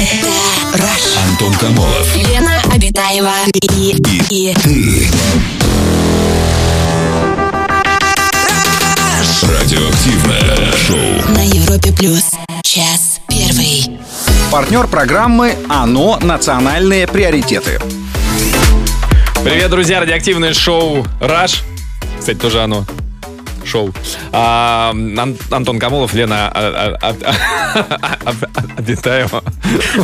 Rush. Антон Камолов. Лена Обитаева и, и, Радиоактивное шоу. на Европе плюс. Час первый. Партнер программы «Оно. Национальные приоритеты». Привет, друзья, радиоактивное шоу «Раш». Кстати, тоже оно. Шоу. А, Ан- Антон Камолов, Лена а, а, а, а.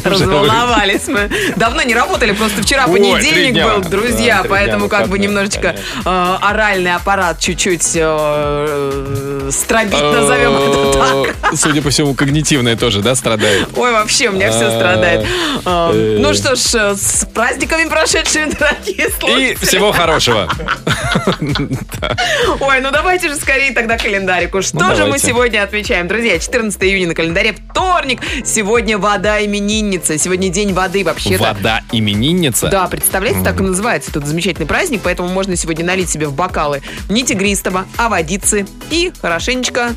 Разволновались мы. Давно не работали, просто вчера понедельник был, друзья, поэтому как бы немножечко э, оральный аппарат чуть-чуть э, стробит, назовем это так. Э, Судя по всему, когнитивное тоже, да, страдает? Ой, вообще, у меня все страдает. Э. Ну что ж, э, с праздниками прошедшими, дорогие И слушатели. всего хорошего. Ой, ну давайте же скорее тогда календарику. Что Ну, же мы давайте. сегодня отмечаем? Друзья, 14 июня на календаре, вторник. Сегодня вода именинница. Сегодня день воды вообще-то. Вода именинница. Да, представляете, так и называется этот замечательный праздник, поэтому можно сегодня налить себе в бокалы не тигристого, а водицы и хорошенечко...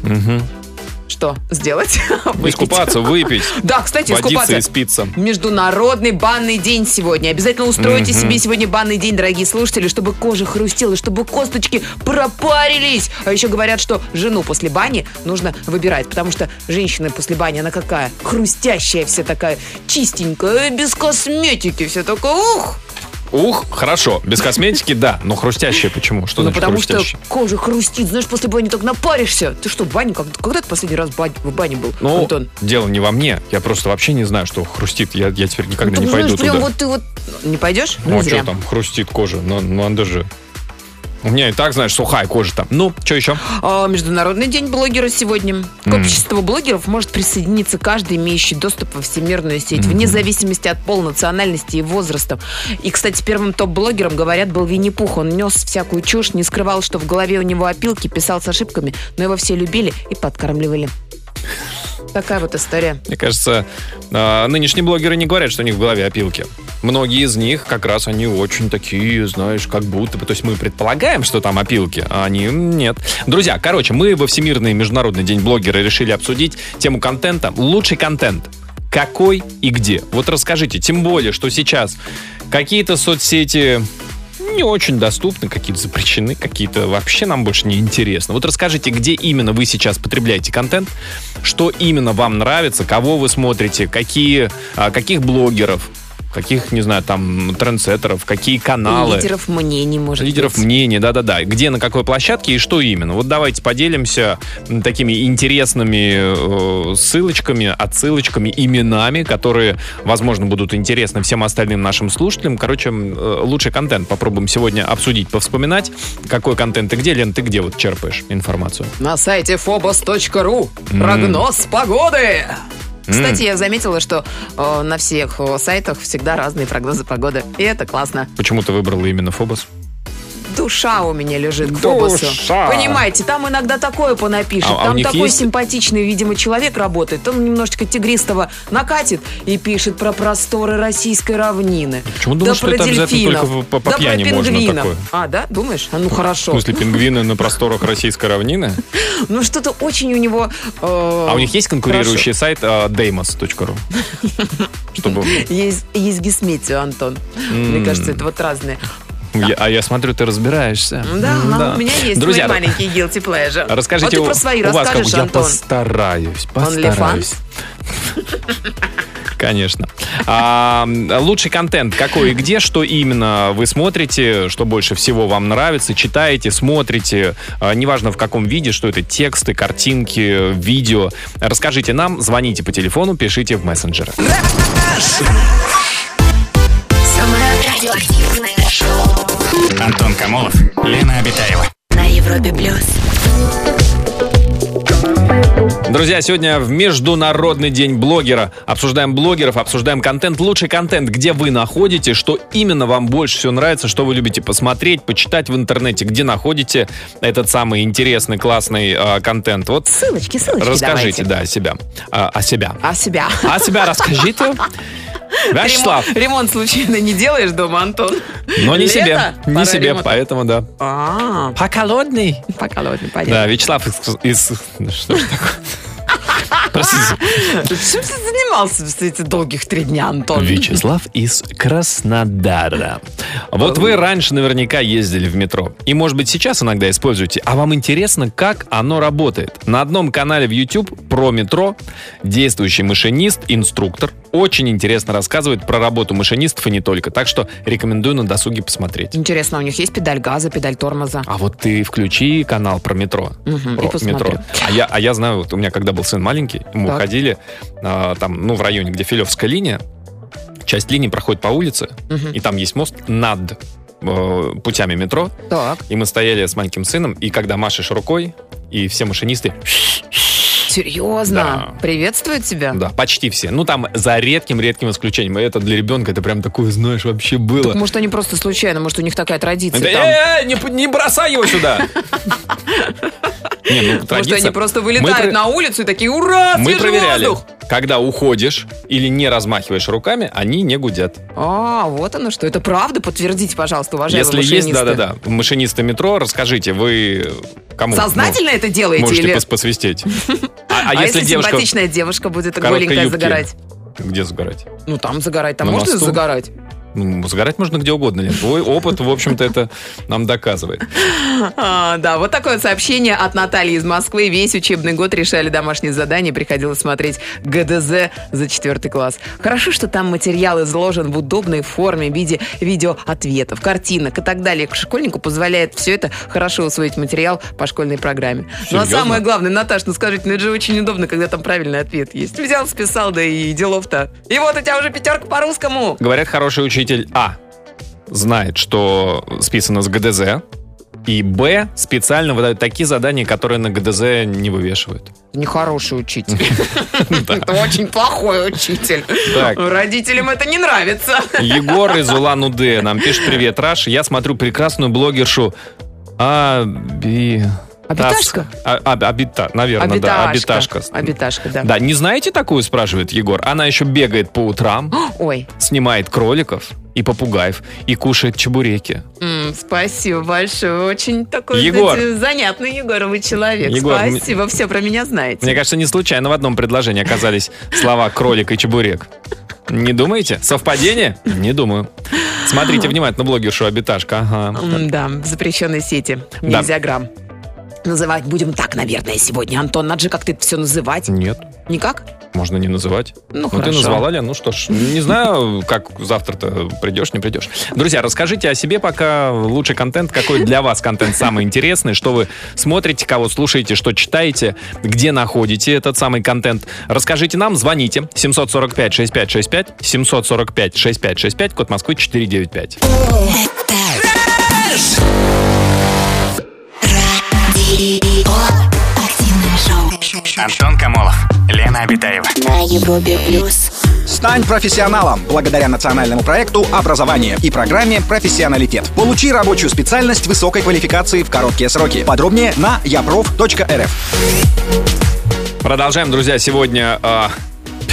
Что сделать? Выпить. Искупаться, выпить. Да, кстати, искупаться. и спиться. Международный банный день сегодня. Обязательно устройте себе сегодня банный день, дорогие слушатели, чтобы кожа хрустела, чтобы косточки пропарились. А еще говорят, что жену после бани нужно выбирать, потому что женщина после бани, она какая? Хрустящая вся такая, чистенькая, без косметики, вся такая, ух! Ух, хорошо. Без косметики, да. Но хрустящее почему? Что ну, значит потому что кожа хрустит. Знаешь, после бани так напаришься. Ты что, в бане? Как- Когда ты последний раз в бане, в бане был, Ну, Антон? дело не во мне. Я просто вообще не знаю, что хрустит. Я, я теперь никогда Ну, не пойду знаешь, прям туда. вот ты вот... Не пойдешь? Ну, а что там хрустит кожа? Ну, ну, надо же... У меня и так, знаешь, сухая кожа там. Ну, что еще? А, Международный день блогера сегодня. К обществу блогеров может присоединиться каждый, имеющий доступ во всемирную сеть, вне зависимости от пола, национальности и возраста. И, кстати, первым топ-блогером, говорят, был Винни-Пух. Он нес всякую чушь, не скрывал, что в голове у него опилки, писал с ошибками, но его все любили и подкармливали. Такая вот история. Мне кажется, а, нынешние блогеры не говорят, что у них в голове опилки. Многие из них как раз они очень такие, знаешь, как будто бы. То есть мы предполагаем, что там опилки, а они нет. Друзья, короче, мы во Всемирный международный день блогера решили обсудить тему контента. Лучший контент. Какой и где? Вот расскажите. Тем более, что сейчас какие-то соцсети не очень доступны, какие-то запрещены, какие-то вообще нам больше не интересны. Вот расскажите, где именно вы сейчас потребляете контент, что именно вам нравится, кого вы смотрите, какие, а, каких блогеров, каких, не знаю, там, трендсеттеров, какие каналы. Лидеров мнений, может Лидеров быть. мнений, да-да-да. Где, на какой площадке и что именно. Вот давайте поделимся такими интересными э, ссылочками, отсылочками, именами, которые, возможно, будут интересны всем остальным нашим слушателям. Короче, э, лучший контент попробуем сегодня обсудить, повспоминать. Какой контент и где. Лен, ты где вот черпаешь информацию? На сайте phobos.ru прогноз погоды. Кстати, я заметила, что э, на всех э, сайтах всегда разные прогнозы погоды. И это классно. Почему ты выбрала именно Фобос? Душа у меня лежит к Фобосу. Душа. Понимаете, там иногда такое понапишет. А- а там них такой есть- симпатичный, видимо, человек работает. Он немножечко тигристого накатит и пишет про просторы российской равнины. Почему да думаешь, что про это обязательно дельфинов. только по- по да пьяни про можно такое? А, да? Думаешь? А ну В хорошо. смысле, пингвины на просторах российской равнины? Ну что-то очень у него... э, А у них есть конкурирующий сайт э, deimos.ru? Чтобы... Есть, гисметио, Антон. Мне кажется, это вот разные. Я- а я смотрю, ты разбираешься. Да, М, у меня есть Друзья, свой маленький guilty pleasure. Расскажите, ты у- про свои у вас как? Я постараюсь, постараюсь. Конечно. А, лучший контент какой и где, что именно вы смотрите, что больше всего вам нравится, читаете, смотрите, а, неважно в каком виде, что это тексты, картинки, видео. Расскажите нам, звоните по телефону, пишите в мессенджеры. Самое радиоактивное шоу Антон Камолов, Лена Обитаева. на Европе плюс. Друзья, сегодня в Международный день блогера. Обсуждаем блогеров, обсуждаем контент. Лучший контент, где вы находите, что именно вам больше всего нравится, что вы любите посмотреть, почитать в интернете, где находите этот самый интересный, классный э, контент. Вот Ссылочки, ссылочки расскажите, давайте. да, о себя. А, о себя. А себя? О себя расскажите. Вячеслав. Ремонт, ремонт случайно не делаешь дома, Антон? Но не Лето? себе. Не себе, ремонта. поэтому да. А, Поколодный. пока ладно, Да, понятно. Вячеслав из... из- Что ж такое? Простите. Чем ты занимался все эти долгих три дня, Антон? Вячеслав из Краснодара. Вот вы раньше наверняка ездили в метро. И, может быть, сейчас иногда используете. А вам интересно, как оно работает? На одном канале в YouTube про метро действующий машинист, инструктор, очень интересно рассказывает про работу машинистов и не только. Так что рекомендую на досуге посмотреть. Интересно, у них есть педаль газа, педаль тормоза? А вот ты включи канал про метро. Мгм, про и метро. А я, а я знаю, вот у меня когда был сын маленький, мы Так. ходили а, там, ну, в районе, где Филевская линия, часть линии проходит по улице, Мгм. и там есть мост над э, путями метро. Так, И мы стояли с маленьким сыном, и когда машешь рукой, и все машинисты, серьезно? Да. Приветствую тебя. да, почти все. Ну, там за редким-редким исключением. Это для ребенка, это прям такое, знаешь, вообще было. Так, может, они просто случайно, может, у них такая традиция Да, там. э, не бросай его сюда! Не, ну, Может, традиция. они просто Мы вылетают про- на улицу и такие, ура, Мы проверяли, воздух! когда уходишь или не размахиваешь руками, они не гудят. А, вот оно что. Это правда? Подтвердите, пожалуйста, уважаемые Если есть, машинисты. да-да-да, машинисты метро, расскажите, вы кому? Сознательно это ну, делаете? Можете или... пос- посвистеть. А, а А, если если девушка... симпатичная девушка будет голенькая юбке? загорать? Где загорать? Ну, там загорать. Там На можно мосту? загорать? Ну, загорать можно где угодно, Лен. Твой опыт, в общем-то, это нам доказывает. А, да, вот такое вот сообщение от Натальи из Москвы. Весь учебный год решали домашние задания, приходилось смотреть ГДЗ за четвертый класс. Хорошо, что там материал изложен в удобной форме в виде видеоответов, картинок и так далее. Школьнику позволяет все это хорошо усвоить материал по школьной программе. Ну а Серьезно? самое главное, Наташ, ну скажите, ну это же очень удобно, когда там правильный ответ есть. Взял, списал, да и делов-то. И вот у тебя уже пятерка по русскому. Говорят, хороший учитель А знает, что списано с ГДЗ, и Б специально выдают такие задания, которые на ГДЗ не вывешивают. Нехороший учитель. Это очень плохой учитель. Родителям это не нравится. Егор из Улан-Удэ нам пишет «Привет, Раш, я смотрю прекрасную блогершу Аби... Обиташка? А- а- Обита, наверное, да, Обиташка. обиташка. Обиташка, да. Да, не знаете такую, спрашивает Егор. Она еще бегает по утрам, Ой, снимает кроликов и попугаев и кушает чебуреки. м, спасибо большое. Очень такой, Егор. знаете, занятный Егоровый человек. Егор, спасибо, все про меня знаете. Мне кажется, не случайно в одном предложении оказались слова кролик и чебурек. Не думаете? Совпадение? Не думаю. Смотрите внимательно блогершу Обиташка. Ага. Да, в запрещенной сети. Да. Нельзя грамм. Называть будем так, наверное, сегодня. Антон, надо же как-то это все называть. Нет, Никак? Можно не называть. Ну, Ну, ты хорошо. назвала, Лен, ну что ж, не знаю, как завтра-то придешь, не придешь. Друзья, расскажите о себе пока лучший контент, какой для вас контент самый интересный, что вы смотрите, кого слушаете, что читаете, где находите этот самый контент. Расскажите нам, звоните 745-6565, 745-6565, код Москвы 495. Радио. Антон Камолов, Лена Обитаева. На Европе плюс. Стань профессионалом благодаря национальному проекту «Образование» и программе «Профессионалитет». Получи рабочую специальность высокой квалификации в короткие сроки. Подробнее на yaprof.rf. Продолжаем, друзья, сегодня а,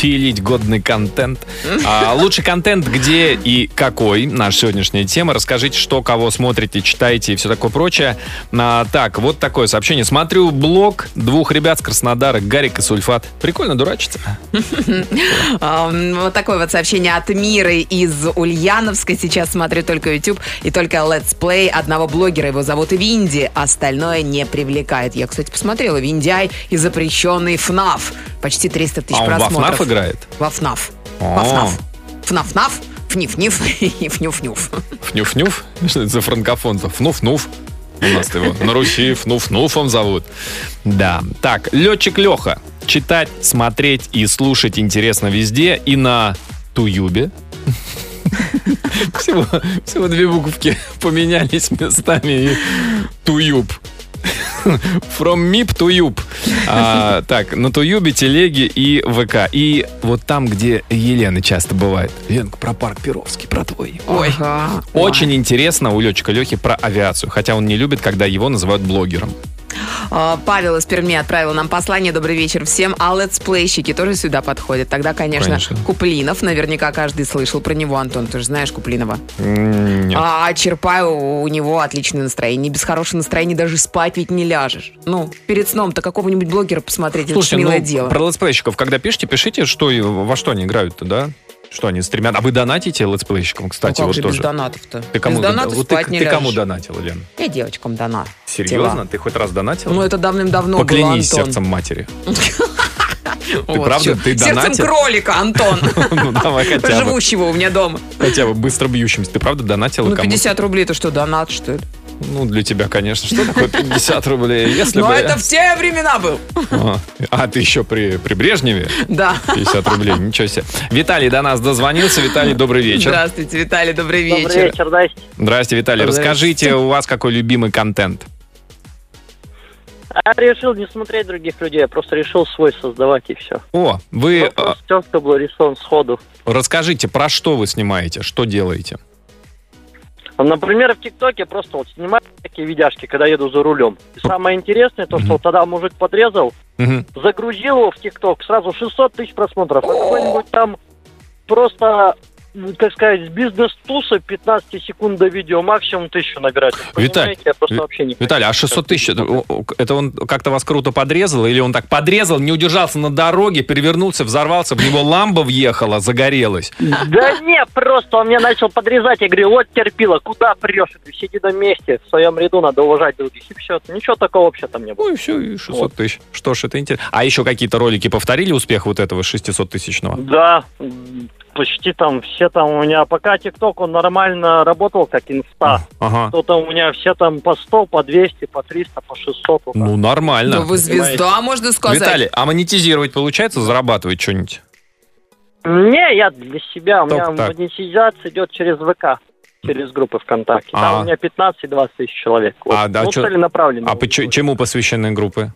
пилить годный контент. А, лучший контент где и какой? Наша сегодняшняя тема. Расскажите, что, кого смотрите, читаете и все такое прочее. А, так, вот такое сообщение. Смотрю блог двух ребят с Краснодара, Гарик и Сульфат. Прикольно дурачиться. М, Вот такое вот сообщение от Миры из Ульяновска. Сейчас смотрю только YouTube и только Let's Play одного блогера. Его зовут Винди. Остальное не привлекает. Я, кстати, посмотрела. Виндяй и запрещенный ФНАФ. Почти 300 тысяч А просмотров. Играет? Во ФНАФ. Во ФНАФ. ФНАФ-НАФ. Фниф-ниф и фнюф-нюф. Фнюф-нюф? Что это за франкофон-то? Фнуф-нуф. У нас его на Руси Фнуф-нуфом зовут. Да. Так, летчик Леха. Читать, смотреть и слушать интересно везде. И на Туюбе. Всего, всего две буковки поменялись местами. И Туюб. From MIP to Юб. А, так, на Туюбе, Телеге и ВК. И вот там, где Елена часто бывает. Ленка, про парк Перовский, про твой. Ой. Ага. Очень интересно у летчика Лехи про авиацию, хотя он не любит, когда его называют блогером. А, Павел из Перми отправил нам послание. Добрый вечер всем. А летсплейщики тоже сюда подходят. Тогда, конечно, Конечно. Куплинов. Наверняка каждый слышал про него, Антон. Ты же знаешь Куплинова. Нет. А Черпаю у него отличное настроение. Без хорошего настроения даже спать ведь не ляжешь. Ну, перед сном-то какого-нибудь блогера посмотреть, это ж Слушайте, милое ну, дело. про летсплейщиков, когда пишете, пишите, что во что они играют-то, да? Что они стремят? А вы донатите летсплейщикам, Ну, кстати, как вот же тоже? без донатов-то? Ты кому, без донатов вот ты, спать не ты кому ляжешь. донатил, Лен? Я девочкам донат. Серьезно? Ты хоть раз донатил? Ну, это давным-давно Поклянись было, Антон. сердцем матери. Вот, правда? Ты Сердцем донатил? кролика, Антон. Ну, давай хотя бы. Живущего у меня дома. Хотя бы быстро бьющимся. Ты правда донатила Ну, кому 50 рублей это что, донат, что ли? Ну, для тебя, конечно. Что такое 50 рублей? Если Ну, бы... это в те времена был. А, А, ты еще при, при Брежневе? Да. 50 рублей, ничего себе. Виталий до нас дозвонился. Виталий, добрый вечер. Здравствуйте, Виталий, добрый Добрый вечер. вечер, здрасте. Здрасте, Виталий. Здрасте. Расскажите, у вас какой любимый контент? Я решил не смотреть других людей, я просто решил свой создавать и все. О, вы Вопрос четко был решен сходу. расскажите, про что вы снимаете, что делаете? Например, в ТикТоке просто вот снимаю такие видяшки, когда еду за рулем. И самое интересное, то, что вот тогда мужик подрезал, загрузил его в ТикТок, сразу 600 тысяч просмотров. А какой-нибудь там просто, как сказать, бизнес-тусы 15 секунд до видео, максимум тысячу набирать. Виталь, я просто вообще не Виталий, а 600 тысяч, это, он как-то вас круто подрезал? Или он так подрезал, не удержался на дороге, перевернулся, взорвался, в него ламба въехала, загорелась? Да не, просто он меня начал подрезать. Я говорю, вот терпила, куда прешь? Ты сиди на месте, в своем ряду надо уважать других. И все, ничего такого вообще там не было. Ну и все, и 600 тысяч. Что ж, это интересно. А еще какие-то ролики повторили успех вот этого 600-тысячного? Да, м, почти там все там у меня, пока ТикТок он нормально работал, как инста, Ага. то там у меня все там по 100, по 200, по 300, по 600. вот. Ну, нормально. Да вы звезда, можно сказать. Виталий, а монетизировать получается, зарабатывать что-нибудь? Не, я для себя, у меня так. монетизация идет через ВК, через группы ВКонтакте. Там А. у меня 15-20 тысяч человек. Вот. А, да, ну, чё- целенаправленно. А по чему посвящены группы?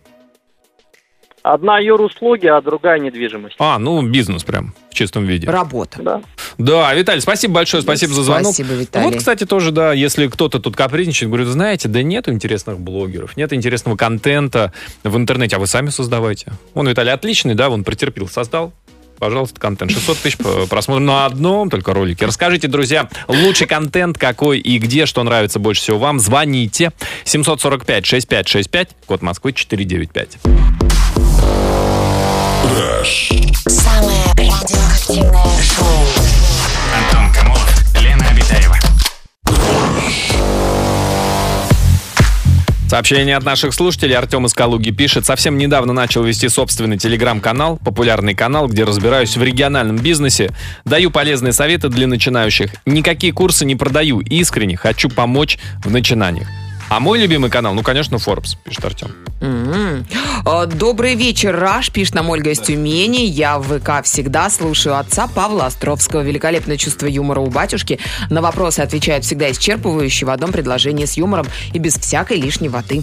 Одна юруслуги, а другая недвижимость. А, ну, бизнес прям в чистом виде. Работа. Да. Да, Виталий, спасибо большое, спасибо за звонок. Спасибо, Виталий. Вот, кстати, тоже, да, если кто-то тут капризничает, говорит, знаете, да нет интересных блогеров, нет интересного контента в интернете, а вы сами создавайте. Он, Виталий, отличный, да, он претерпел, создал. Пожалуйста, контент. 600 тысяч просмотров на одном только ролике. Расскажите, друзья, лучший контент какой и где, что нравится больше всего вам. Звоните. 745-6565, код Москвы 495. Самое радиоактивное Сообщение от наших слушателей. Артем из Калуги пишет. Совсем недавно начал вести собственный телеграм-канал, популярный канал, где разбираюсь в региональном бизнесе. Даю полезные советы для начинающих. Никакие курсы не продаю. Искренне хочу помочь в начинаниях. А мой любимый канал, ну, конечно, Forbes, пишет Артем. М. А, Добрый вечер, Раш, пишет нам Ольга из Тюмени. Я в ВК всегда слушаю отца Павла Островского. Великолепное чувство юмора у батюшки. На вопросы отвечает всегда исчерпывающе в одном предложении с юмором и без всякой лишней воды.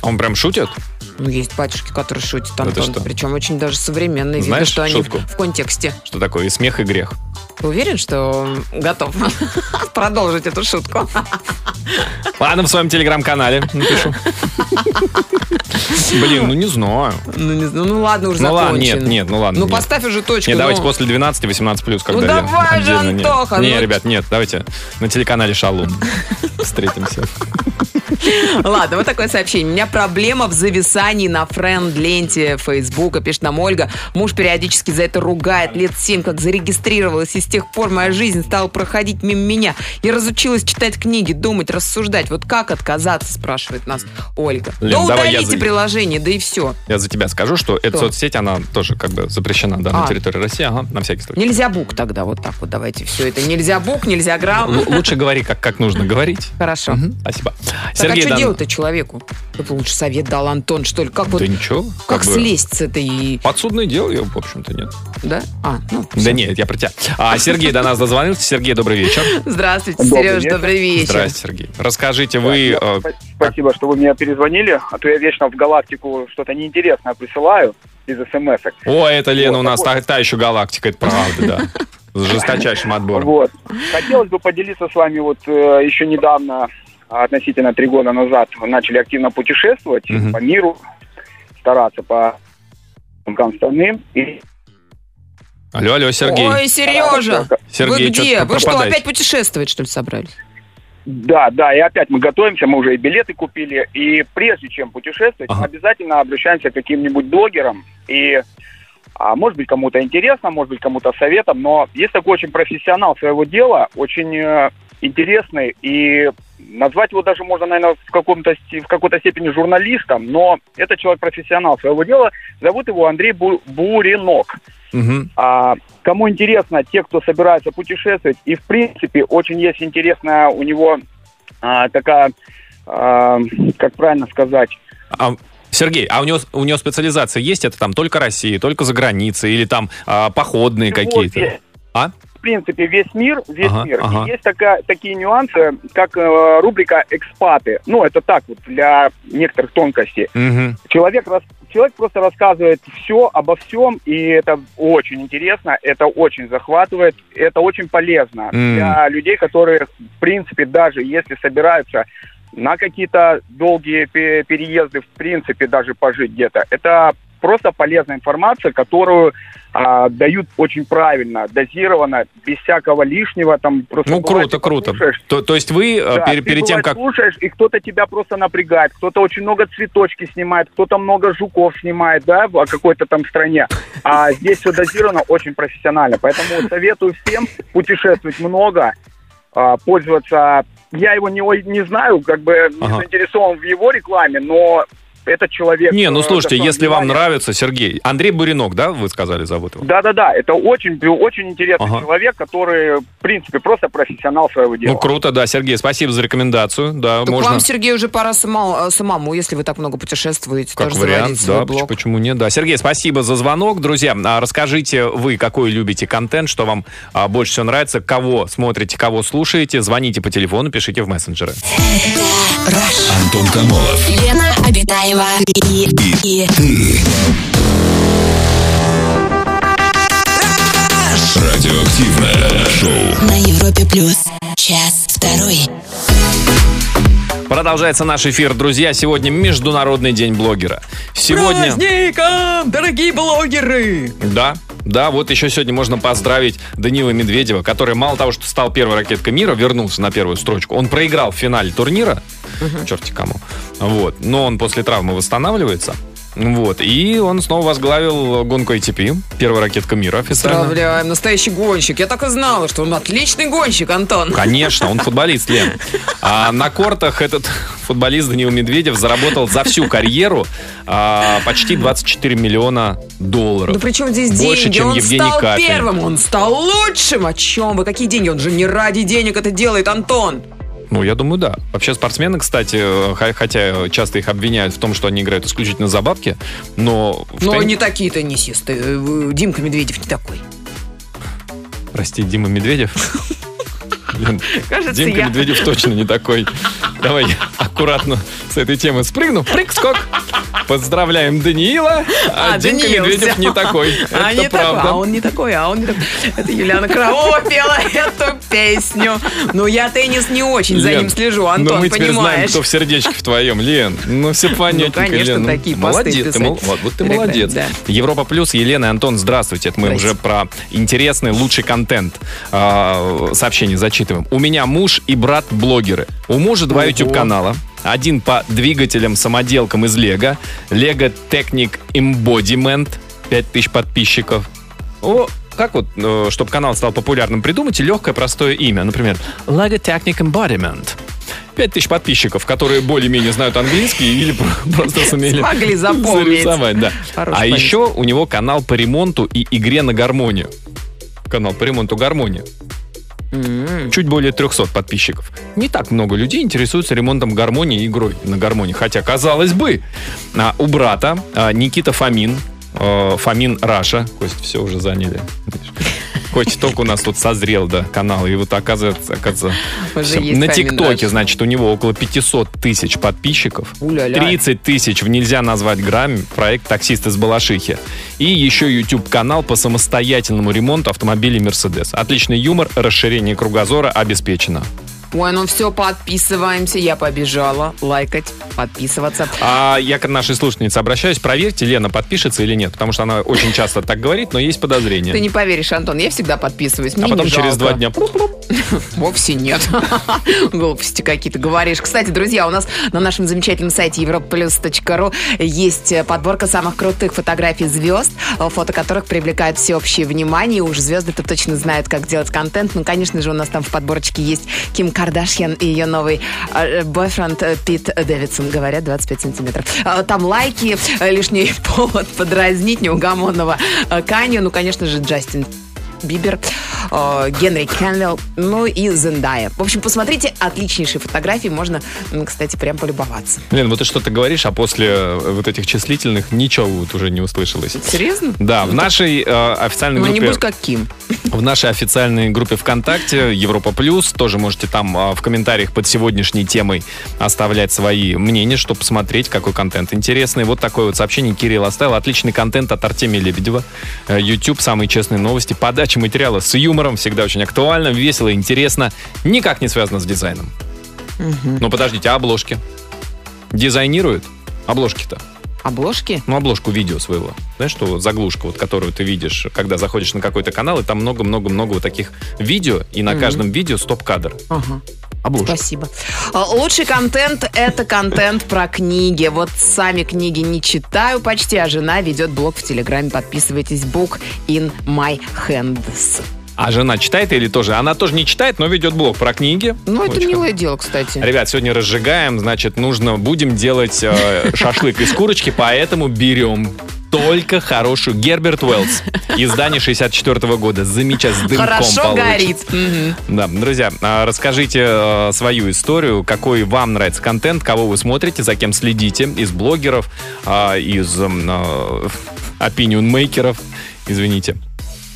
Он прям шутит? Ну, есть батюшки, которые шутят, Да Антон. что? Причем очень даже современные. Видно, Знаешь что они шутку? в контексте. Что такое и смех, и грех? Ты уверен, что готов продолжить эту шутку? Ладно, в своем телеграм-канале напишу. Блин, ну не знаю. Ну, не знаю. Ну, ладно, уже Ну ладно, закончен. нет, нет, ну ладно. Ну, нет. поставь уже точку. Не, ну. давайте после 12 18 плюс, когда Ну, давай же, не- Антоха, Не, ну. ребят, нет, давайте на телеканале Шалун встретимся. Ладно, вот такое сообщение. У меня проблема в зависании на френд-ленте Фейсбука, пишет нам Ольга. Муж периодически за это ругает. Лет семь как зарегистрировалась, и с тех пор моя жизнь стала проходить мимо меня. Я разучилась читать книги, думать, рассуждать. Вот как отказаться, спрашивает нас Ольга. Лен, да давай я удалите за- приложение, да и все. Я за тебя скажу, что эта Что? соцсеть, она тоже как бы запрещена да, на А. территории России, ага, на всякий случай. Нельзя бук тогда, вот так вот давайте все это. Нельзя бук, нельзя грамм. Л- Лучше говори, как, как нужно говорить. Хорошо. Спасибо. Так а что Дан- делать-то человеку? Ты лучше совет дал, Антон, что ли? Как вот, Да ничего. как бы слезть с этой... Подсудное дело, я, в общем-то, нет. Да? А, ну, Да нет, я про тебя. А, Сергей до нас дозвонился. Сергей, добрый вечер. Здравствуйте, Сереж, добрый вечер. Здрасте, Сергей. Расскажите, вы... э, Спа- Спасибо, что вы меня перезвонили, а то я вечно в галактику что-то неинтересное присылаю из смс -ок. О, это Лена Вот, у нас такой- та, та еще галактика, это правда, да. С жесточайшим отбором. Вот. Хотелось бы поделиться с вами вот э, еще недавно относительно три года назад начали активно путешествовать Мгм. по миру, стараться по страны. И Алло, алло, Сергей. Ой, Сережа, Сергей, вы где? Вы что, опять путешествовать, что ли, собрались? Да, да, и опять мы готовимся, мы уже и билеты купили, и прежде чем путешествовать, Ага. обязательно обращаемся к каким-нибудь блогерам, и а, может быть кому-то интересно, может быть кому-то советом, но есть такой очень профессионал своего дела, очень э, интересный, и назвать его даже можно, наверное, в, каком-то, в какой-то степени журналистом, но это человек-профессионал своего дела, зовут его Андрей Бу- Буринок. Мгм. А, кому интересно, те, кто собирается путешествовать, и в принципе очень есть интересная у него а, такая, а, как правильно сказать, А, Сергей, а у него, у него специализация есть? Это там только Россия, только за границей или там а, походные Вот какие-то? весь- А? В принципе, весь мир, весь Ага, мир. ага. И есть такая, такие нюансы, как э, рубрика «Экспаты». Ну, это так вот, для некоторых тонкостей. Мгм. Человек, рас- человек просто рассказывает все обо всем, и это очень интересно, это очень захватывает, это очень полезно М. для людей, которые, в принципе, даже если собираются на какие-то долгие пе- переезды, в принципе, даже пожить где-то, это просто полезная информация, которую а, дают очень правильно, дозированно, без всякого лишнего. Там просто Ну, бывает, круто, круто. То, то есть вы э, да, ты, перед тем, как... слушаешь, и кто-то тебя просто напрягает, кто-то очень много цветочки снимает, кто-то много жуков снимает, да, в какой-то там стране. А здесь все дозировано очень профессионально. Поэтому советую всем путешествовать много, а, пользоваться... Я его не, не знаю, как бы не Ага. заинтересован в его рекламе, но этот человек... Не, ну э, слушайте, если вам внимания. нравится, Сергей, Андрей Буринок, да, вы сказали, зовут его? Да-да-да, это очень, очень интересный Ага. человек, который, в принципе, просто профессионал своего дела. Ну, круто, да, Сергей, спасибо за рекомендацию, да, Так можно... вам, Сергей, уже пора самому, самому, если вы так много путешествуете, Как тоже вариант, да, блог. поч- почему нет, да. Сергей, спасибо за звонок, друзья. А расскажите вы, какой любите контент, что вам а, больше всего нравится, кого смотрите, кого слушаете, звоните по телефону, пишите в мессенджеры. Антон Камолов. Лена Обитаева. И, и, Радиоактивное шоу. на Европе плюс. Час второй. Продолжается наш эфир, друзья. Сегодня Международный день блогера. Сегодня... Праздником, дорогие блогеры! Да, да, вот еще сегодня можно поздравить Данила Медведева, который мало того, что стал первой ракеткой мира, вернулся на первую строчку. Он проиграл в финале турнира, черти кому, вот, но он после травмы восстанавливается. Вот, и он снова возглавил гонку ATP, первая ракетка мира официально. Поздравляем, настоящий гонщик. Я так и знала, что он отличный гонщик, Антон. Конечно, он футболист, Лен. А на кортах этот футболист Данил Медведев заработал за всю карьеру а, почти 24 миллиона долларов. Ну при чем здесь Больше, деньги? чем он Евгений стал Капель. первым, он стал лучшим. О чем вы? Какие деньги? Он же не ради денег это делает, Антон. Ну, я думаю, да. Вообще спортсмены, кстати, хотя часто их обвиняют в том, что они играют исключительно за бабки, но... Но тен- не такие теннисисты. Э, Димка Медведев не такой. Прости, Дима Медведев. Кажется, Димка я. Медведев точно не такой. Давай аккуратно с этой темы спрыгну. Прыг-скок. Поздравляем Даниила. А, А, Димка Даниил Медведев взял. не такой. А, Это не правда. такой, а он не такой, а он не такой. Это Юлиана Караулова пела эту песню. Ну, я теннис не очень за Лен, ним слежу, ну Антон, мы теперь знаем, понимаешь? кто в сердечке в твоем, Лен. Ну, все понятненько, конечно, Лен. Ну, такие Молодец, ты, мол- вот, вот ты молодец. да. Европа Плюс, Елена и Антон, здравствуйте. Это мы уже Здрасте. про интересный, лучший контент а, сообщение зачитываем. У меня муж и брат блогеры. У мужа два. YouTube-канала. Один по двигателям, самоделкам из Лего. Lego Technic Embodiment. 5000 подписчиков. О, как вот, чтобы канал стал популярным, придумайте легкое, простое имя. Например, Lego Technic Embodiment. 5000 подписчиков, которые более-менее знают английский или про- просто сумели Смогли запомнить. зарисовать, да. Хороший А парень. еще у него канал по ремонту и игре на гармонию. Канал по ремонту гармонии. Чуть более 300 подписчиков. Не так много людей интересуются ремонтом гармонии и игрой на гармонии. Хотя, казалось бы, а, у брата а, Никита Фомин, Фомин Раша, Кость, все уже заняли. Хоть только у нас тут созрел, да, канал, и вот оказывается, оказывается на ТикТоке, значит, у него около 500 тысяч подписчиков. Уля-ля. 30 тысяч в «Нельзя назвать грамм» проект «Таксист из Балашихи». И еще YouTube-канал по самостоятельному ремонту автомобилей «Мерседес». Отличный юмор, расширение кругозора обеспечено. Ой, ну все, подписываемся. Я побежала лайкать, подписываться. А я к нашей слушательнице обращаюсь. Проверьте, Лена подпишется или нет. Потому что она очень часто так говорит, но есть подозрение. Ты не поверишь, Антон, я всегда подписываюсь. Мне а потом через два дня... Вовсе нет. Глупости какие-то говоришь. Кстати, друзья, у нас на нашем замечательном сайте europaplus.ru есть подборка самых крутых фотографий звезд, фото которых привлекают всеобщее внимание. Уж звезды-то точно знают, как делать контент. Ну, конечно же, у нас там в подборочке есть Ким Кардашьян и ее новый э, бойфренд э, Пит Дэвидсон. Говорят, 25 сантиметров. А, Там лайки, э, лишний повод подразнить неугомонного Канью. Ну, конечно же, Джастин Бибер, э, Генри Кенвилл, ну и Зендая. В общем, посмотрите, отличнейшие фотографии, можно, кстати, прям полюбоваться. Лен, вот ты что-то говоришь, а после вот этих числительных ничего вот уже не услышалось. Серьезно? Да, в нашей э, официальной Ну, не группе... будь как Ким. В нашей официальной группе ВКонтакте Европа Плюс тоже можете там а, в комментариях под сегодняшней темой оставлять свои мнения, чтобы посмотреть, какой контент интересный. Вот такое вот сообщение Кирилл оставил. Отличный контент от Артемия Лебедева. Э, YouTube, самые честные новости. Подача материала с юмором, всегда очень актуально, весело, интересно. Никак не связано с дизайном. Но подождите, а обложки? Дизайнируют? Обложки-то? Обложки? Ну, обложку видео своего. Знаешь, что заглушка, вот, которую ты видишь, когда заходишь на какой-то канал, и там много-много-много вот таких видео, и на каждом видео стоп-кадр. Ага. Обложка. Спасибо. А, Лучший контент – это контент про книги. Вот сами книги не читаю почти, а жена ведет блог в Телеграме. Подписывайтесь. Book in my hands. А жена читает или тоже? Она тоже не читает, но ведет блог про книги. Ну, это Очень милое дело, кстати. Ребят, сегодня разжигаем, значит, нужно, будем делать э, шашлык из курочки, поэтому берем только хорошую. Герберт Уэллс. Издание 64 года. Замечательно, с дымком Хорошо получится. горит. Да, друзья, а, расскажите э, свою историю, какой вам нравится контент, кого вы смотрите, за кем следите, из блогеров, а, из э, opinion-мейкеров, извините.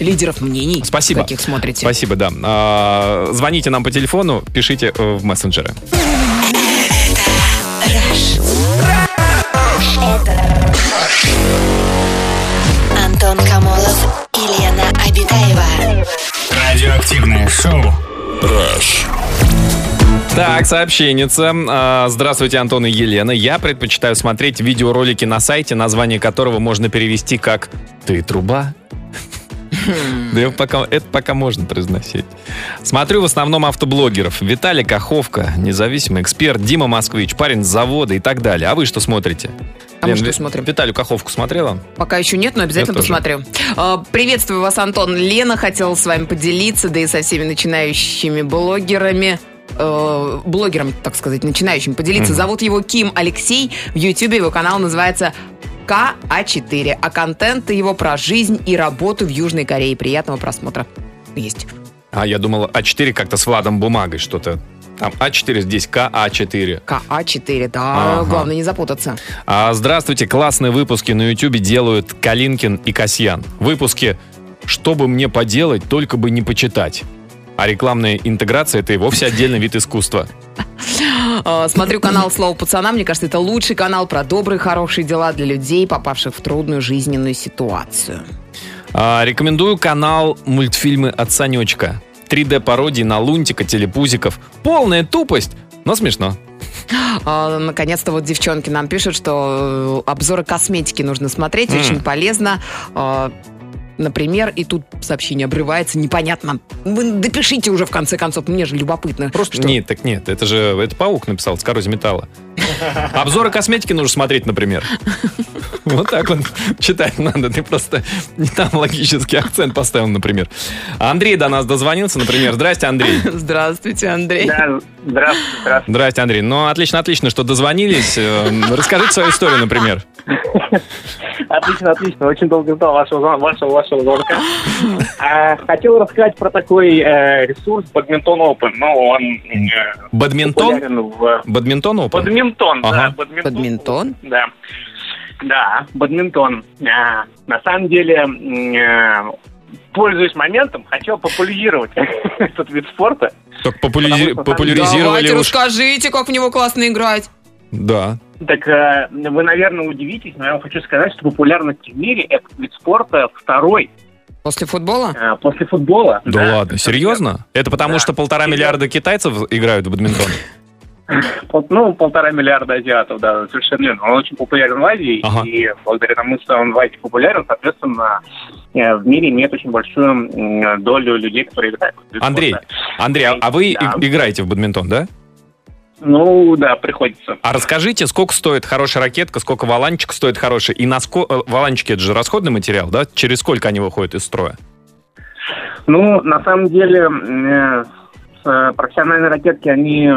Лидеров мнений. Спасибо. Каких смотрите. Спасибо, да. А, Звоните нам по телефону, пишите в мессенджеры. Антон Камолов и Лена Обитаева. Радиоактивное шоу. Так, сообщенница. А, Здравствуйте, Антон и Елена. Я предпочитаю смотреть видеоролики на сайте, название которого можно перевести как «Ты труба?» Да пока, это пока можно произносить. Смотрю в основном автоблогеров. Виталий Каховка, независимый эксперт, Дима Москвич, парень с завода и так далее. А вы что смотрите? А мы Лен, что Ви- смотрим? Виталию Каховку смотрела? Пока еще нет, но обязательно посмотрю. А, Приветствую вас, Антон. Лена хотела с вами поделиться, да и со всеми начинающими блогерами. э, блогером, так сказать, начинающим поделиться. Зовут его Ким Алексей. В Ютьюбе его канал называется КА4. А контент его про жизнь и работу в Южной Корее. Приятного просмотра. Есть. А я думал, А4 как-то с Владом Бумагой что-то. Там А4, здесь КА4. КА4, да, Ага. главное не запутаться. А, здравствуйте, классные выпуски на Ютубе делают Калинкин и Касьян. Выпуски «Что бы мне поделать, только бы не почитать». А рекламная интеграция – это и вовсе отдельный вид искусства. А, Смотрю канал «Слово пацана». Мне кажется, это лучший канал про добрые, хорошие дела для людей, попавших в трудную жизненную ситуацию. А, рекомендую канал «Мультфильмы от Санечка». 3D-пародии на Лунтика, Телепузиков. Полная тупость, но смешно. А, Наконец-то вот девчонки нам пишут, что э, обзоры косметики нужно смотреть, М. очень полезно. А, Например, и тут сообщение обрывается, непонятно. Вы допишите уже в конце концов, мне же любопытно. Просто что- нет, так нет, это же это паук написал с металла. Обзоры косметики нужно смотреть, например. Вот так вот читать надо. Ты просто не там логический акцент поставил, например. Андрей до нас дозвонился, например. Здрасте, Андрей. Здравствуйте, Андрей. Да, здравствуйте, здравствуйте. Здрасте, Андрей. Ну, отлично, отлично, что дозвонились. Э, Расскажите свою историю, например. Отлично, отлично. Очень долго ждал вашего, вашего, вашего звонка. А, хотел рассказать про такой э, ресурс Badminton Open. Ну, он э, Бадминтон? в... Бадминтон Open? Бадминтон, Ага. да. Бадминтон. Бадминтон? Да. Да, бадминтон. А, на самом деле, э, пользуясь моментом, хотел популяризировать этот вид спорта. Так популяри- что популяризировали Давайте уж. расскажите, как в него классно играть. Да. Так э, вы, наверное, удивитесь, но я вам хочу сказать, что популярность в мире этот вид спорта второй После футбола? Э, После футбола. Да, ладно, серьезно? Это потому, Да. что полтора миллиарда китайцев играют в бадминтон? Ну, полтора миллиарда азиатов, да, совершенно верно. Он очень популярен в Азии, Ага. и благодаря тому, что он в Азии популярен, соответственно, э, в мире имеет очень большую долю людей, которые играют. Андрей, Андрей, а- вы Да. играете в бадминтон, да? Ну, да, приходится. А расскажите, сколько стоит хорошая ракетка, сколько валанчик стоит хороший, и на ско... э, валанчики это же расходный материал, да? Через сколько они выходят из строя? Ну, на самом деле, э, с, э, профессиональные ракетки, они,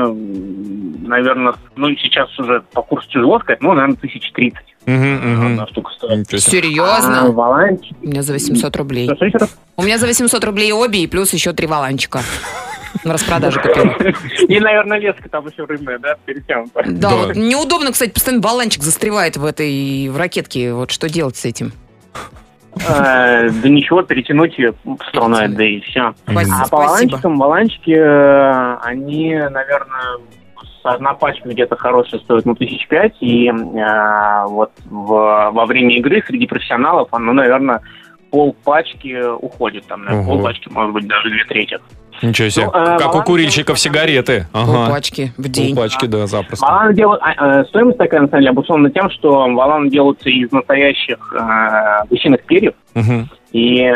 наверное, ну, сейчас уже по курсу тяжело сказать, ну, наверное, тысяч тридцать одна мгм. штука стоит. Себе. А Серьезно? валанчики... У меня за 800 рублей. У меня за 800 рублей обе и плюс еще три валанчика. На распродаже купила. И, наверное, леска там еще рыбная, да, перетянута. Да, Да. вот неудобно, кстати, постоянно баланчик застревает в этой в ракетке. Вот что делать с этим? Э, Да ничего, перетянуть ее в сторону, да и все. А по валанчикам, валанчики, э, они, наверное, одна пачка где-то хорошая стоит, ну, тысяч пять, и э, вот в- во время игры среди профессионалов, оно, наверное, пол пачки уходит, там, наверное, Ого. пол пачки, может быть, даже две трети. Ничего себе. Ну, э, как у курильщиков сигареты. Ага. Полпачки в день. Полпачки, да, запросто. Валаны делают, а, э, стоимость такая, на самом деле, обусловлена тем, что валаны делаются из настоящих э, гусиных перьев, Мгм. И,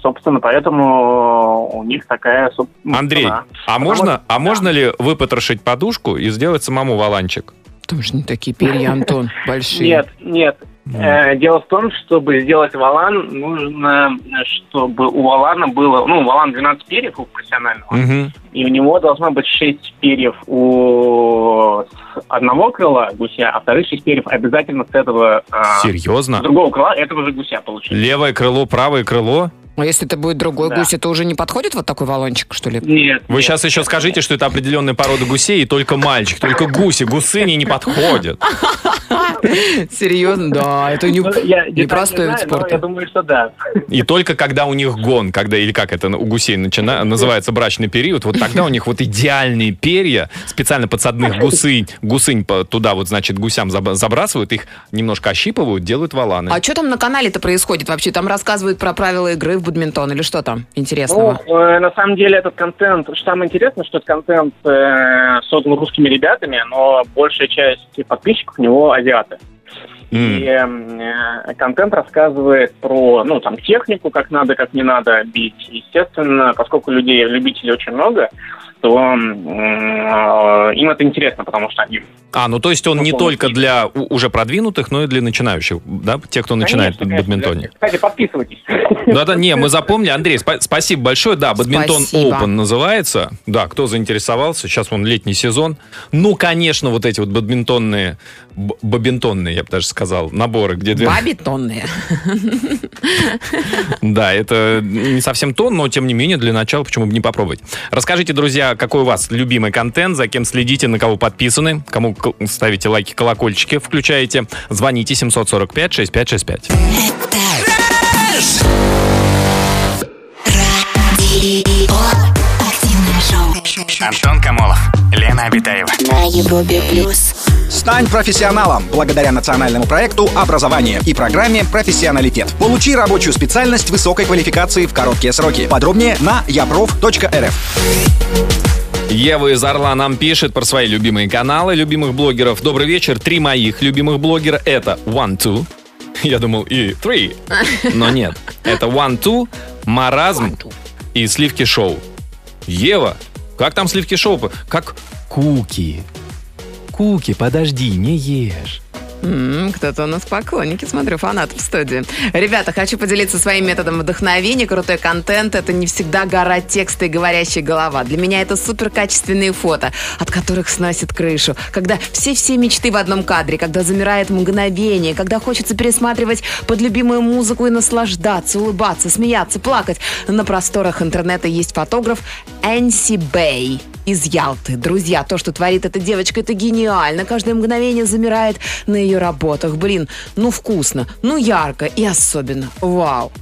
собственно, поэтому у них такая... ну, Андрей, цена. а Потому можно, что- а можно ли выпотрошить подушку и сделать самому валанчик? Там же не такие перья, Антон, большие. Нет, нет. Э, Дело в том, чтобы сделать валан, нужно, чтобы у валана было... Ну, валан 12 перьев у профессионального, Мгм. и у него должно быть 6 перьев у с одного крыла гуся, а вторых 6 перьев обязательно с этого... с Серьезно? другого крыла этого же гуся получить. Левое крыло, правое крыло? А если это будет другой Да. гусь, это уже не подходит вот такой валончик, что ли? Нет. Вы нет. сейчас еще скажите, что это определенная порода гусей, и только мальчик, только гуси, гусыни не подходят. Серьезно? Да, это не, Ну, я непростой вид знаю, но Я спорта. думаю, что да. И только когда у них гон, когда, или как это у гусей начина, называется брачный период, вот тогда у них вот идеальные перья, специально подсадных гусынь, гусынь туда вот, значит, гусям заб- забрасывают, их немножко ощипывают, делают валаны. А что там на канале-то происходит вообще? Там рассказывают про правила игры в бадминтон или что там интересного? Ну, э, на самом деле этот контент, что самое интересное, что этот контент э, создан русскими ребятами, но большая часть подписчиков у него азиаты. М. И э, контент рассказывает про, ну, там, технику, как надо, как не надо бить. Естественно, поскольку людей, любителей очень много, то м, э, им это интересно, потому что они... А, ну то есть он не Ну, только для уже продвинутых, но и для начинающих, да, тех, кто начинает Конечно, в конечно, бадминтоне. Кстати, подписывайтесь. Да-да, не, мы запомнили. Андрей, спа- спасибо большое. Да, бадминтон Спасибо. Open называется. Да, кто заинтересовался, сейчас вон летний сезон. Ну, конечно, вот эти вот бадминтонные, бабинтонные, я бы даже сказал, наборы, где две... Бабитонные. Да, это не совсем то, но тем не менее, для начала почему бы не попробовать. Расскажите, друзья, какой у вас любимый контент, за кем следите, на кого подписаны, кому ставите лайки, колокольчики включаете. Звоните 745-6565. Радио. Активное шоу. Антон Камолов, Лена Обитаева. На Европе плюс. Стань профессионалом благодаря национальному проекту «Образование» и программе «Профессионалитет». Получи рабочую специальность высокой квалификации в короткие сроки. Подробнее на япроф.рф. Ева из Орла нам пишет про свои любимые каналы, любимых блогеров. Добрый вечер. Три моих любимых блогера — это One Two. Я думал, и Three. Но нет. Это One Two, Маразм и Сливки Шоу. Ева, как там Сливки Шоу? Как Куки. Куки, подожди, не ешь. Кто-то у нас поклонники, смотрю, фанатов в студии. Ребята, хочу поделиться своим методом вдохновения. Крутой контент — это не всегда гора текста и говорящая голова. Для меня это супер качественные фото, от которых сносит крышу. Когда все-все мечты в одном кадре, когда замирает мгновение, когда хочется пересматривать под любимую музыку и наслаждаться, улыбаться, смеяться, плакать. На просторах интернета есть фотограф Энси Бэй из Ялты. Друзья, то, что творит эта девочка, это гениально. Каждое мгновение замирает на ее работах. Блин, ну вкусно, ну ярко и особенно. Вау.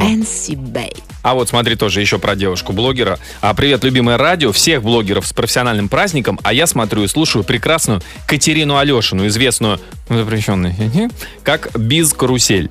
Энси Бэй. А вот смотри тоже еще про девушку-блогера. А, привет, любимое радио, всех блогеров с профессиональным праздником, а я смотрю и слушаю прекрасную Катерину Алешину, известную, ну, запрещенную, как Биз Карусель.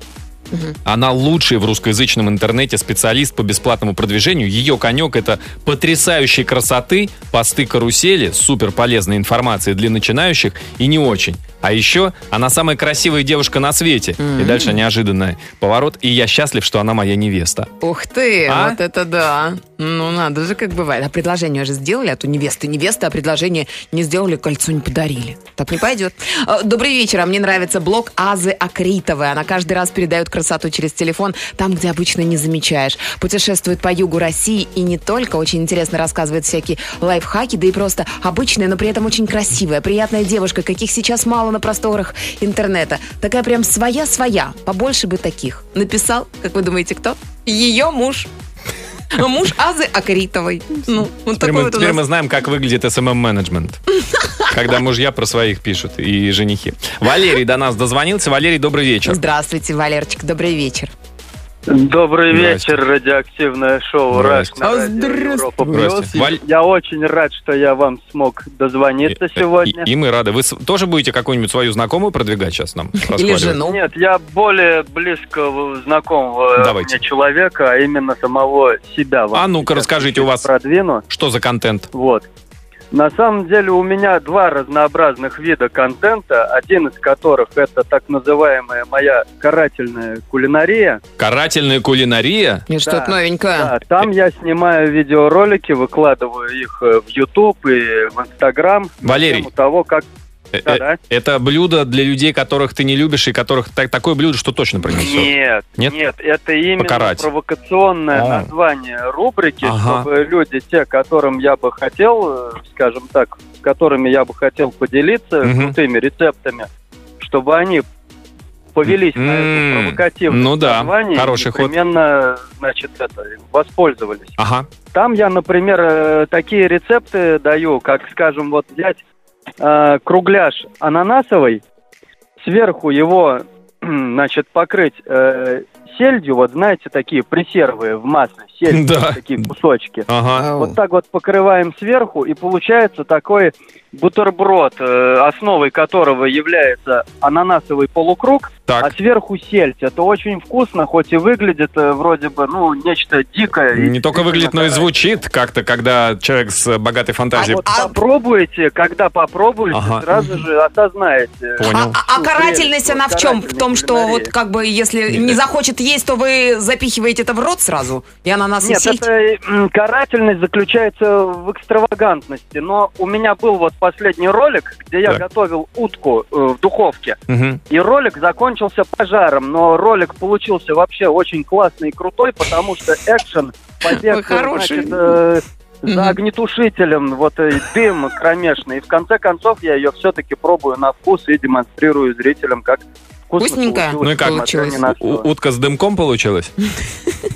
Она лучший в русскоязычном интернете специалист по бесплатному продвижению. Ее конек это потрясающей красоты, посты карусели, супер полезной информации для начинающих и не очень. А еще она самая красивая девушка на свете. И дальше неожиданный поворот. И я счастлив, что она моя невеста. Ух ты, А? вот это да. Ну, надо же, как бывает. А предложение же сделали, а то невесты невесты, а предложение не сделали, кольцо не подарили. Так не пойдет. Э, Добрый вечер, а мне нравится блог Азы Акритовой. Она каждый раз передает красоту через телефон, там, где обычно не замечаешь. Путешествует по югу России и не только. Очень интересно рассказывает всякие лайфхаки, да и просто обычная, но при этом очень красивая, приятная девушка, каких сейчас мало на просторах интернета. Такая прям своя-своя. Побольше бы таких. Написал, как вы думаете, кто? Ее муж. Муж Азы Акритовой. Ну, вот Теперь, такой мы, вот теперь нас. мы знаем, как выглядит SMM-менеджмент. Когда мужья про своих пишут и женихи. Валерий до нас дозвонился. Валерий, добрый вечер. Здравствуйте, Валерчик, добрый вечер. Добрый Здрасте. вечер, радиоактивное шоу. «Раш» на А, радио здрасте. Европа Здрасте. Плюс. Валь- Я очень рад, что я вам смог дозвониться сегодня. И, и мы рады. Вы тоже будете какую-нибудь свою знакомую продвигать сейчас нам? Или жену. Нет, я более близкого знакомого Давайте. мне человека, а именно самого себя. вам А ну-ка, расскажите, у вас- Продвину. Что за контент? Вот. На самом деле у меня два разнообразных вида контента, один из которых это так называемая моя карательная кулинария. Карательная кулинария? Нет, что-то Да, новенькое. Да, там я снимаю видеоролики, выкладываю их э, в YouTube и в Instagram. Валерий. тему того, как... Э, Да, э, да. Это блюдо для людей, которых ты не любишь, и которых так- такое блюдо, что точно принесет. Нет, Нет? нет, это именно Покарать. провокационное О. название рубрики, Ага. чтобы люди, те, которым я бы хотел, э, скажем так, с которыми я бы хотел поделиться Мгм. крутыми рецептами, чтобы они повелись на М, это провокативное ну да, название хороший и ход. непременно, значит, это, воспользовались. Ага. Там я, например, такие рецепты даю, как, скажем, вот взять э, кругляш ананасовый, сверху его, значит, покрыть э, сельдью, вот знаете, такие пресервые в масле, сельдь, Да. такие кусочки. Ага. Вот так вот покрываем сверху, и получается такой бутерброд, э, основой которого является ананасовый полукруг, а Так. сверху сельдь. Это очень вкусно, хоть и выглядит э, вроде бы, ну, нечто дикое. и Не только выглядит, но и звучит как-то, когда человек с богатой А фантазией. вот попробуйте, когда попробуете, Ага. сразу же осознаете. Понял. А, а- а карательность она в чем? В том, что вот как бы если не захочет есть, то вы запихиваете это в рот сразу, и ананас Нет, это карательность заключается в экстравагантности. Но у меня был вот последний ролик, где я Так. готовил утку э, в духовке. Мгм. И ролик закончился пожаром, но ролик получился вообще очень классный и крутой, потому что экшен побег значит, э, за огнетушителем, вот и дым кромешный. И в конце концов я ее все-таки пробую на вкус и демонстрирую зрителям, как Вкусненько? получилось, Ну и как? что. утка с дымком получилась?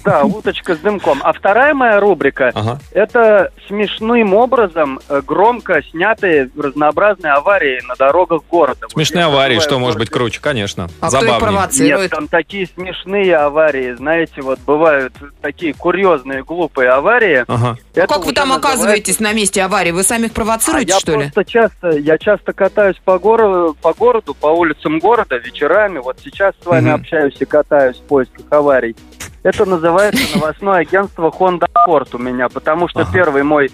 Да, уточка с дымком. А вторая моя рубрика Ага. это смешным образом э, громко снятые разнообразные аварии на дорогах города. Смешные аварии, что может быть круче? Конечно. А кто их Забавнее. провоцирует? Нет, там такие смешные аварии, знаете, вот бывают такие курьезные, глупые аварии. Ага. А как вы там называется- оказываетесь на месте аварии? Вы сами их А провоцируете, я что ли? просто часто, я часто катаюсь по городу, по городу, по улицам города вечерами. Вот сейчас с вами Мгм. общаюсь и катаюсь в поисках аварий. Это называется новостное агентство Honda Accord у меня, потому что Ага. первый мой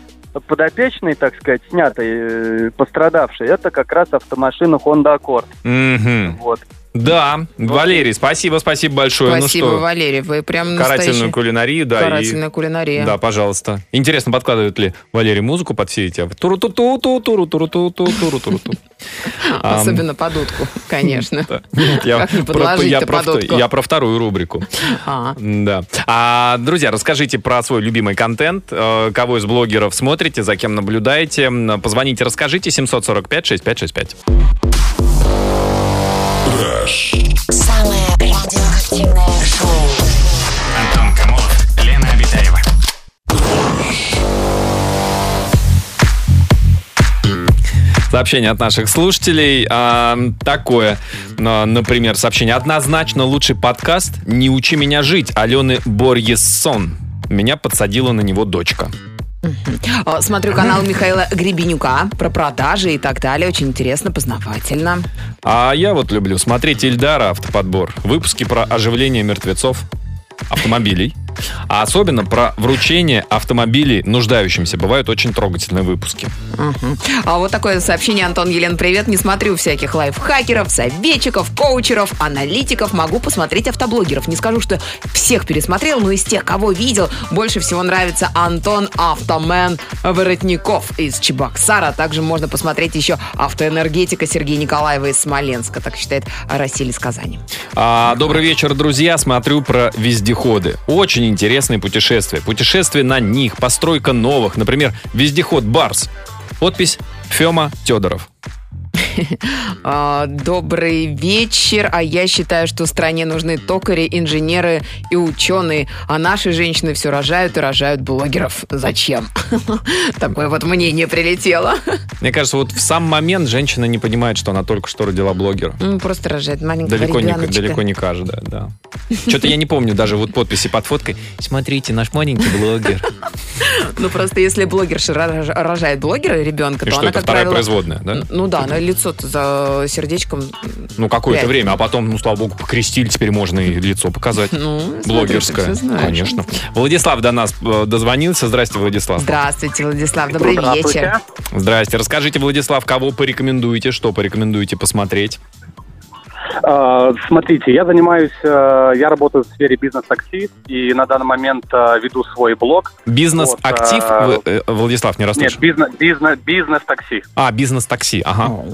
подопечный, так сказать, снятый, э, пострадавший, это как раз автомашина Honda Accord. Мгм. Вот. Да, Валерий, спасибо, спасибо большое. Спасибо, ну что, Валерий, вы прям карательную настоящий. кулинарию, да. и- Карательная кулинария. Да, пожалуйста. Интересно, подкладывает ли Валерий музыку под все эти? туру ту ту ту туру туру ту ту туру туру ту Особенно под утку, конечно. Я про- я вторую рубрику. А. Да. А, друзья, расскажите про свой любимый контент, э, кого из блогеров смотрите, за кем наблюдаете. Позвоните, расскажите. 745-6565. Самое радиоактивное шоу. Антон Камолов, Лена Обитаева. Сообщение от наших слушателей. а, такое, а, например, сообщение. Однозначно лучший подкаст «Не учи меня жить» Алены Борьессон. Меня подсадила на него дочка. А, Смотрю канал Михаила Гребенюка про продажи и так далее. Очень интересно, познавательно. А я вот люблю смотреть Ильдара автоподбор. Выпуски про оживление мертвецов, автомобилей. А особенно про вручение автомобилей нуждающимся. Бывают очень трогательные выпуски. Мгм. А вот такое сообщение, Антон Елен, привет. Не смотрю всяких лайфхакеров, советчиков, коучеров, аналитиков. Могу посмотреть автоблогеров. Не скажу, что всех пересмотрел, но из тех, кого видел, больше всего нравится Антон Автомен Воротников из Чебоксара. Также можно посмотреть еще автоэнергетика Сергея Николаева из Смоленска. Так считает Расиль из Казани. А, добрый вечер, друзья. Смотрю про вездеходы. Очень интересные путешествия. Путешествия на них, постройка новых. Например, вездеход Барс. Подпись Фема Тедоров. А, Добрый вечер. А я считаю, что стране нужны токари, инженеры и ученые. А наши женщины все рожают и рожают блогеров. Зачем? Такое вот мнение прилетело. Мне кажется, вот в сам момент женщина не понимает, что она только что родила блогера. Просто рожает маленького Далеко не, далеко не каждая, да. Что-то я не помню даже вот подписи под фоткой. Смотрите, наш маленький блогер. Ну, просто если блогерша рож- рожает блогера, ребенка, то она, как вторая правило... производная, да? Ну да, она лицо за сердечком. Ну, какое-то Пять. время, а потом, ну, слава богу, покрестили, теперь можно и лицо показать. Ну, смотри, Блогерское, знаешь. конечно. Владислав до нас э, дозвонился. Здрасте, Владислав. Здравствуйте, Владислав. Добрый Здравствуйте. вечер. Здрасте. Расскажите, Владислав, кого порекомендуете, что порекомендуете посмотреть? А, Смотрите, я занимаюсь, э, я работаю в сфере бизнес-такси и на данный момент э, веду свой блог. Бизнес-актив? Вот, Владислав, не Нет, расслышал. бизнес, бизнес, бизнес-такси. А, бизнес-такси, ага.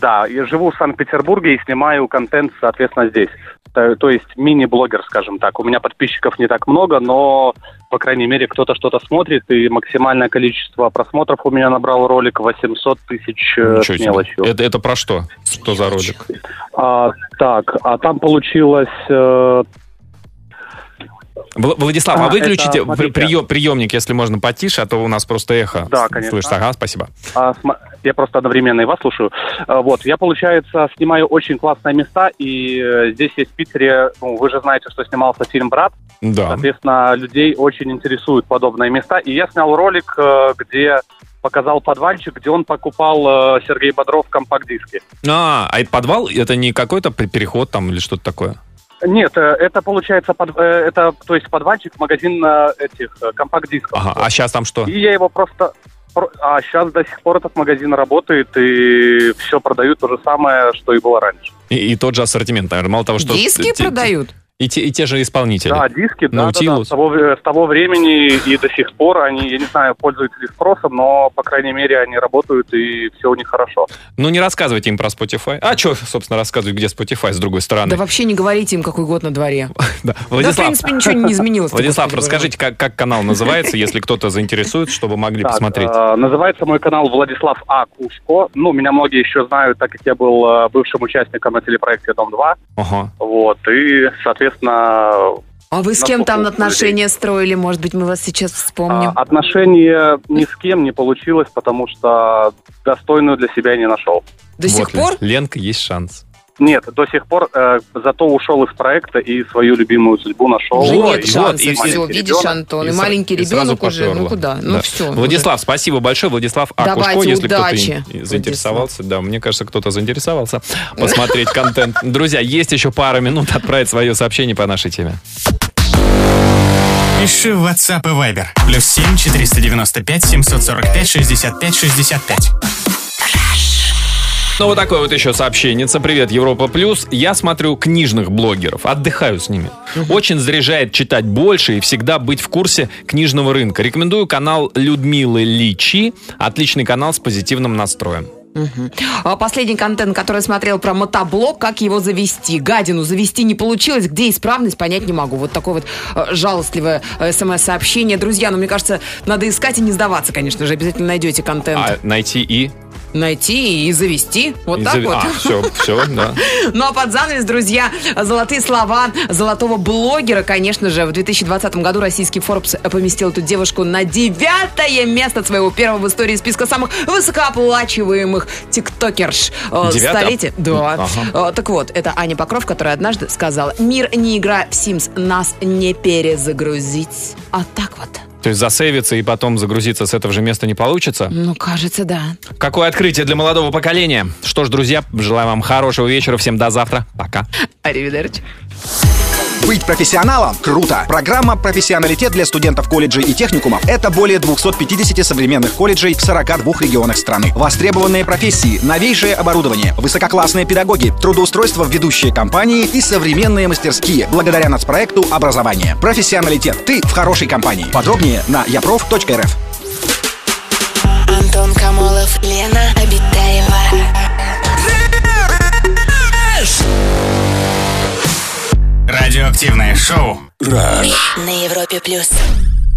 Да, я живу в Санкт-Петербурге и снимаю контент, соответственно, здесь. То, то есть мини-блогер, скажем так. У меня подписчиков не так много, но, по крайней мере, кто-то что-то смотрит, и максимальное количество просмотров у меня набрал ролик 800 тысяч э, Ничего с мелочью. Это, это про что? Что за ролик? А, так, а там получилось... э, Вла- Владислав, а А, выключите это, смотрите. прием, приемник, если можно, потише, а то у нас просто эхо. Да, конечно. Слышно. Ага, спасибо. А, см- Я просто одновременно и вас слушаю. А, Вот, я, получается, снимаю очень классные места, и э, здесь есть в Питере, ну, вы же знаете, что снимался фильм «Брат», Да. соответственно, людей очень интересуют подобные места, и я снял ролик, э, где показал подвальчик, где он покупал э, Сергей Бодров компакт-диски. А, а подвал? Это не какой-то пе- переход там или что-то такое? Нет, это получается, под- это, то есть подвальчик, магазин этих компакт-дисков. Ага, а сейчас там что? И я его просто... А сейчас до сих пор этот магазин работает, и все продают то же самое, что и было раньше. И, и тот же ассортимент, наверное. Мало того, что... Диски продают? И те, и те же исполнители. Да, диски, да, да, да, с, того, с того времени и до сих пор они, я не знаю, пользуются ли спросом, но, по крайней мере, они работают, и все у них хорошо. Ну, не рассказывайте им про Spotify. А что, собственно, рассказывать, где Spotify с другой стороны? Да вообще не говорите им, какой год на дворе. Да. Да, в Владислав, принципе, ничего не изменилось. Владислав, расскажите, как, как канал называется, если кто-то заинтересуется, чтобы могли Так, посмотреть. э, называется мой канал Владислав А. Кушко. Ну, меня многие еще знают, так как я был э, бывшим участником на телепроекте «Дом-2». Ага. Вот, и, соответственно, А вы с кем там отношения строили? Может быть, мы вас сейчас вспомним? а, отношения ни с кем не получилось, потому что достойную для себя не нашел. До сих Вот, Лен- пор? Ленка, есть шанс. Нет, до сих пор, э, зато ушел из проекта и свою любимую судьбу нашел. Уже нет и шансов. вот, и- все, видишь, Антон, и, И маленький и сразу ребенок уже. Ну куда? Ну Да. все. Владислав, спасибо большое. Владислав Акушко, Давайте, если удачи, кто-то заинтересовался. Да, мне кажется, кто-то заинтересовался посмотреть контент. Друзья, есть еще пара минут отправить свое сообщение по нашей теме. Пиши в WhatsApp и Viber. Плюс 7 495 745 65 65. Ну, вот такое вот еще сообщение. Привет, Европа Плюс. Я смотрю книжных блогеров, отдыхаю с ними. Очень заряжает читать больше и всегда быть в курсе книжного рынка. Рекомендую канал Людмилы Личи. Отличный канал с позитивным настроем. А Последний контент, который я смотрел про мотоблок, как его завести. Гадину завести не получилось, где исправность, понять не могу. Вот такое вот э, жалостливое э, смс-сообщение. Друзья, ну, мне кажется, надо искать и не сдаваться, конечно же. Обязательно найдете контент. А найти и... Найти и завести. Вот и так зави- вот. А, все, все, да. Ну а под занавес, друзья, золотые слова золотого блогера, конечно же. В 2020 году российский Forbes поместил эту девушку на девятое место своего первого в истории списка самых высокооплачиваемых тиктокерш э, столетия. Да. Ага. Э, Так вот, это Аня Покров, которая однажды сказала, мир не игра в Sims, нас не перезагрузить. А так вот. То есть засейвиться и потом загрузиться с этого же места не получится? Ну, кажется, да. Какое открытие для молодого поколения. Что ж, друзья, желаю вам хорошего вечера. Всем до завтра. Пока. Аривидерчи. Быть профессионалом – круто! Программа «Профессионалитет» для студентов колледжей и техникумов – это более 250 современных колледжей в 42 регионах страны. Востребованные профессии, новейшее оборудование, высококлассные педагоги, трудоустройство в ведущие компании и современные мастерские благодаря нацпроекту «Образование». Профессионалитет. Ты в хорошей компании. Подробнее на yaprof.rf. Антон Камолов, Лена Обитаева. Радиоактивное шоу. На Европе плюс.